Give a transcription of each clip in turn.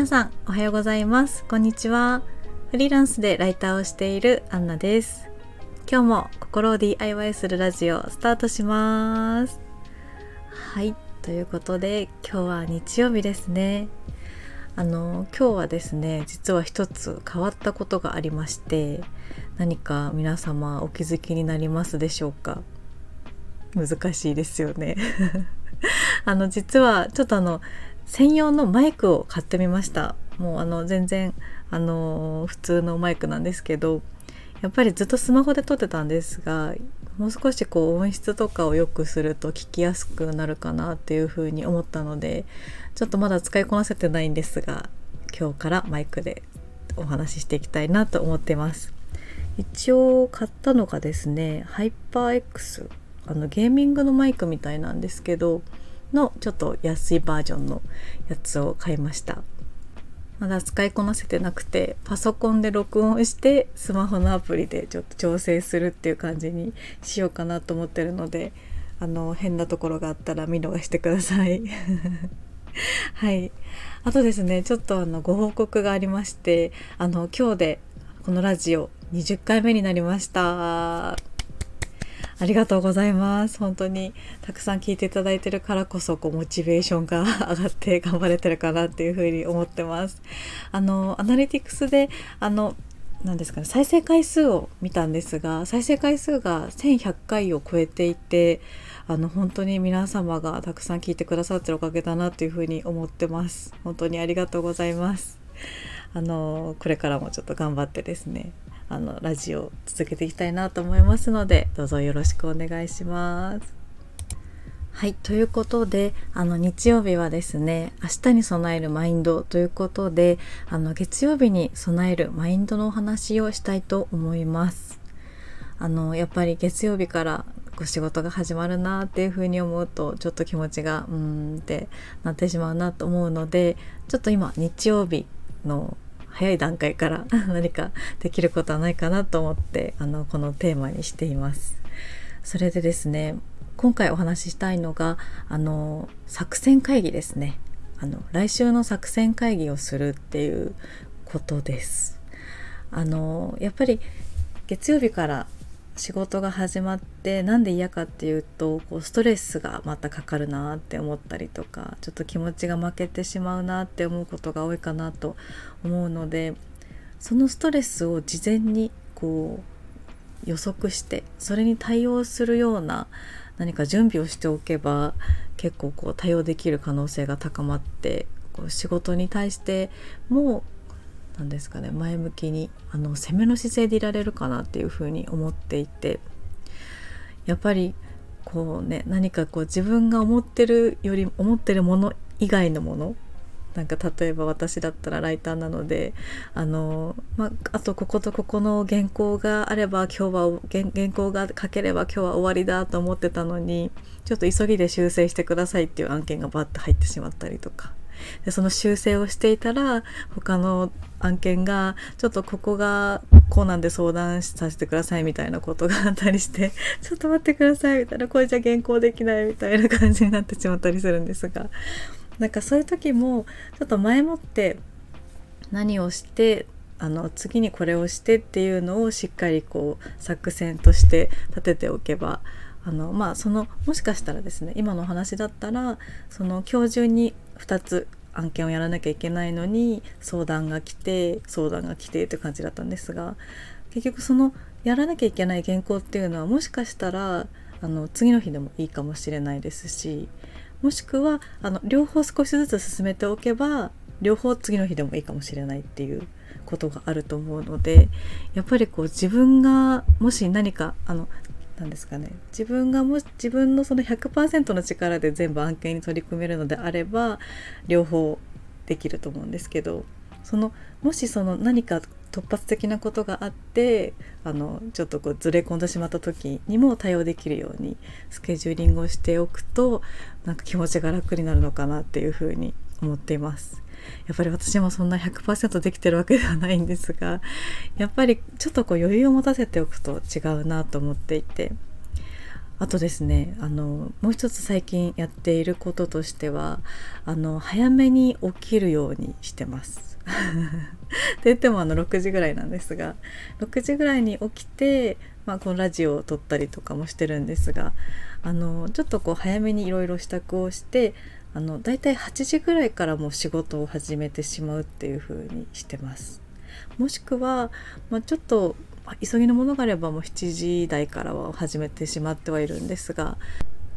皆さんおはようございます。こんにちは。フリーランスでライターをしているアンナです。今日も心を DIY するラジオスタートします。はい。ということで今日は日曜日ですね。あの今日はですね実は一つ変わったことがありまして何か皆様お気づきになりますでしょうか？難しいですよね。あの実はちょっとあの専用のマイクを買ってみました。もうあの全然あの普通のマイクなんですけどやっぱりずっとスマホで撮ってたんですがもう少しこう音質とかを良くすると聞きやすくなるかなっていうふうに思ったのでちょっとまだ使いこなせてないんですが今日からマイクでお話ししていきたいなと思ってます。一応買ったのがですねハイパー X あのゲーミングのマイクみたいなんですけどのちょっと安いバージョンのやつを買いました。まだ使いこなせてなくてパソコンで録音してスマホのアプリでちょっと調整するっていう感じにしようかなと思ってるのであの変なところがあったら見逃してください。はい。あとですねちょっとあのご報告がありましてあの今日でこのラジオ20回目になりました。ありがとうございます。本当にたくさん聞いていただいてるからこそこうモチベーションが 上がって頑張れてるかなっていうふうに思ってます。あのアナリティクスであの何ですかね再生回数を見たんですが再生回数が1100回を超えていてあの本当に皆様がたくさん聞いてくださってるおかげだなというふうに思ってます本当にありがとうございますあのこれからもちょっと頑張ってですねあのラジオを続けていきたいなと思いますのでどうぞよろしくお願いします。はいということであの日曜日はですね明日に備えるマインドということであの月曜日に備えるマインドのお話をしたいと思います。あのやっぱり月曜日からこ仕事が始まるなっていうふうに思うとちょっと気持ちがうーんってなってしまうなと思うのでちょっと今日曜日の早い段階から 何かできることはないかなと思ってあのこのテーマにしています。それでですね今回お話ししたいのがあの作戦会議ですねあの来週の作戦会議をするっていうことです。あのやっぱり月曜日から仕事が始まってなんで嫌かっていうとこうストレスがまたかかるなって思ったりとかちょっと気持ちが負けてしまうなって思うことが多いかなと思うのでそのストレスを事前にこう予測してそれに対応するような何か準備をしておけば結構こう対応できる可能性が高まってこう仕事に対しても何ですかね前向きにあの攻めの姿勢でいられるかなっていうふうに思っていてやっぱりこうね何かこう自分が思ってるより思ってるもの以外のものなんか例えば私だったらライターなのであの、まあ、とこことここの原稿があれば今日は原稿が書ければ今日は終わりだと思ってたのにちょっと急ぎで修正してくださいっていう案件がバッと入ってしまったりとか。でその修正をしていたら他の案件がちょっとここがこうなんで相談させてくださいみたいなことがあったりして ちょっと待ってくださいみたいなこれじゃ原稿できないみたいな感じになってしまったりするんですが。なんかそういう時もちょっと前もって何をしてあの次にこれをしてっていうのをしっかりこう作戦として立てておけばあのまあそのもしかしたらですね今のお話だったらその今日中に2つ案件をやらなきゃいけないのに相談が来て相談が来てって感じだったんですが結局そのやらなきゃいけない原稿っていうのはもしかしたらあの次の日でもいいかもしれないですしもしくはあの両方少しずつ進めておけば両方次の日でもいいかもしれないっていうことがあると思うのでやっぱりこう自分がもし何かあの何ですかね自分がもし自分のその100%の力で全部案件に取り組めるのであれば両方できると思うんですけどそのもしその何か突発的なことがあってあのちょっとこうずれ込んでしまった時にも対応できるようにスケジューリングをしておくとなんか気持ちが楽になるのかなっていうふうに思っています。やっぱり私もそんな100%できてるわけではないんですがやっぱりちょっとこう余裕を持たせておくと違うなと思っていてあとですねあのもう一つ最近やっていることとしてはあの早めに起きるようにしてます。って言ってもあの6時ぐらいなんですが6時ぐらいに起きて、まあ、このラジオを撮ったりとかもしてるんですがあのちょっとこう早めにいろいろ支度をしてあのだいたい8時ぐらいからもう仕事を始めてしまうっていう風にしてます。もしくは、まあ、ちょっと急ぎのものがあればもう7時台からは始めてしまってはいるんですが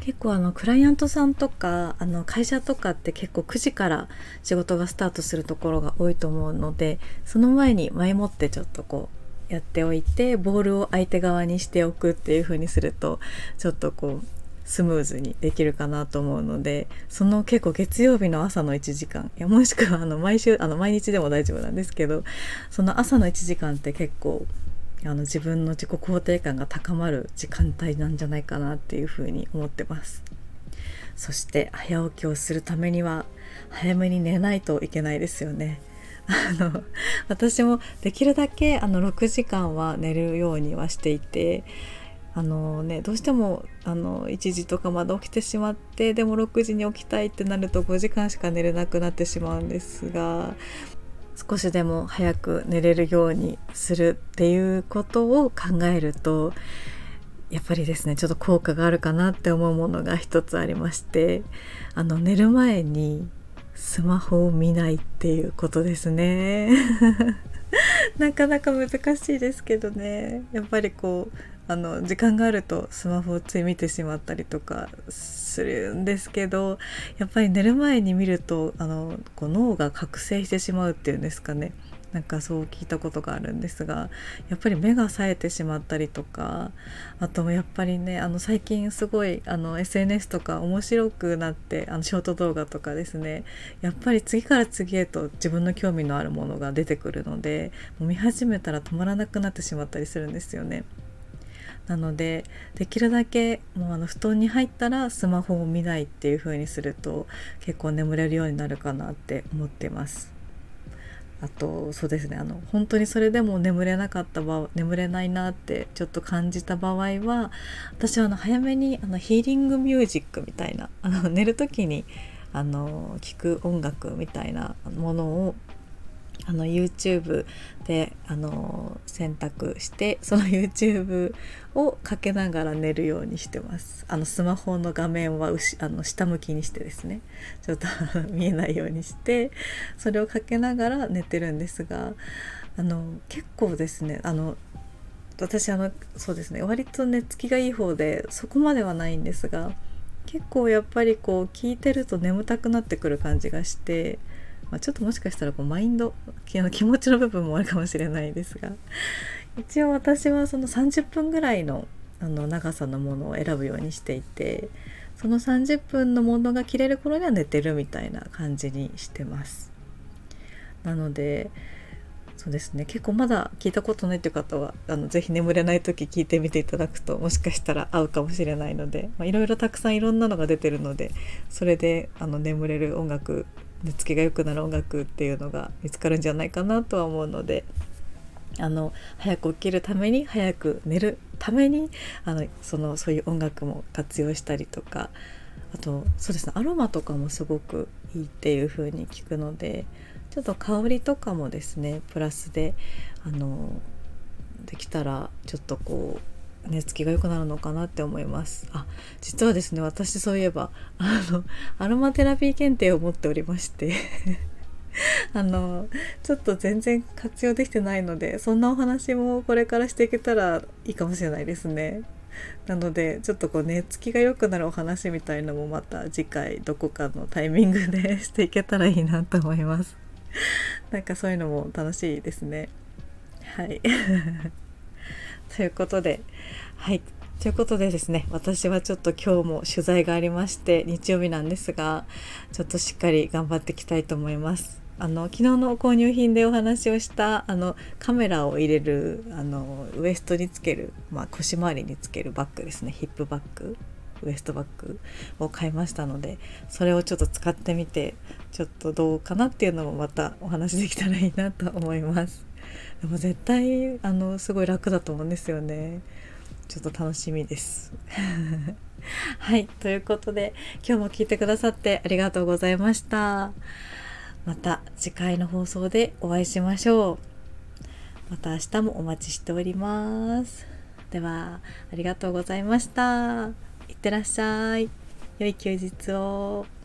結構あのクライアントさんとかあの会社とかって結構9時から仕事がスタートするところが多いと思うのでその前に前もってちょっとこうやっておいてボールを相手側にしておくっていう風にするとちょっとこうスムーズにできるかなと思うのでその結構月曜日の朝の1時間いやもしくはあの毎週あの毎日でも大丈夫なんですけどその朝の1時間って結構あの自分の自己肯定感が高まる時間帯なんじゃないかなっていうふうに思ってます。そして早起きをするためには早めに寝ないといけないですよね。あの私もできるだけあの6時間は寝るようにはしていてあのね、どうしてもあの1時とかまで起きてしまってでも6時に起きたいってなると5時間しか寝れなくなってしまうんですが少しでも早く寝れるようにするっていうことを考えるとやっぱりですねちょっと効果があるかなって思うものが一つありましてあの寝る前にスマホを見ないっていうことですね。なかなか難しいですけどね。やっぱりこうあの時間があるとスマホをつい見てしまったりとかするんですけどやっぱり寝る前に見るとあのこう脳が覚醒してしまうっていうんですかね。なんかそう聞いたことがあるんですがやっぱり目が冴えてしまったりとかあとやっぱりねあの最近すごいあの SNS とか面白くなってあのショート動画とかですねやっぱり次から次へと自分の興味のあるものが出てくるのでもう見始めたら止まらなくなってしまったりするんですよね。なのでできるだけもうあの布団に入ったらスマホを見ないっていう風にすると結構眠れるようになるかなって思ってます。あとそうですねあの本当にそれでも眠れなかった場眠れないなってちょっと感じた場合は私はあの早めにあのヒーリングミュージックみたいなあの寝る時にあの聞く音楽みたいなものをあの YouTube であの選択してその YouTube をかけながら寝るようにしてます。あのスマホの画面はあの下向きにしてですね。ちょっと 見えないようにしてそれをかけながら寝てるんですがあの結構ですね。あの私あのそうですね。割と寝つきがいい方でそこまではないんですが結構やっぱりこう聞いてると眠たくなってくる感じがしてまあ、ちょっともしかしたらこうマインド気持ちの部分もあるかもしれないですが一応私はその30分ぐらいのあの長さのものを選ぶようにしていてその30分のものが切れる頃には寝てるみたいな感じにしてます。なのでそうですね。結構まだ聞いたことないっていう方はあのぜひ眠れない時聞いてみていただくともしかしたら合うかもしれないのでいろいろたくさんいろんなのが出てるのでそれであの眠れる音楽寝つきが良くなる音楽っていうのが見つかるんじゃないかなとは思うのであの早く起きるために早く寝るためにあのそのそういう音楽も活用したりとかあとそうですねアロマとかもすごくいいっていう風に聞くのでちょっと香りとかもですねプラスであのできたらちょっとこう寝つきが良くなるのかなって思います。あ実はですね私そういえばあのアロマテラピー検定を持っておりまして。あのちょっと全然活用できてないのでそんなお話もこれからしていけたらいいかもしれないですね。なのでちょっとこう寝つきが良くなるお話みたいのもまた次回どこかのタイミングで していけたらいいなと思います。なんかそういうのも楽しいですね。はい。ということではい。ということでですね私はちょっと今日も取材がありまして日曜日なんですがちょっとしっかり頑張っていきたいと思います。あの昨日の購入品でお話をしたあのカメラを入れるあのウエストにつける、まあ、腰回りにつけるバッグですね。ヒップバッグウエストバッグを買いましたのでそれをちょっと使ってみてちょっとどうかなっていうのもまたお話できたらいいなと思います。でも絶対あのすごい楽だと思うんですよね。ちょっと楽しみです。はいということで今日も聞いてくださってありがとうございました。また次回の放送でお会いしましょう。また明日もお待ちしております。ではありがとうございました。いってらっしゃい。良い休日を。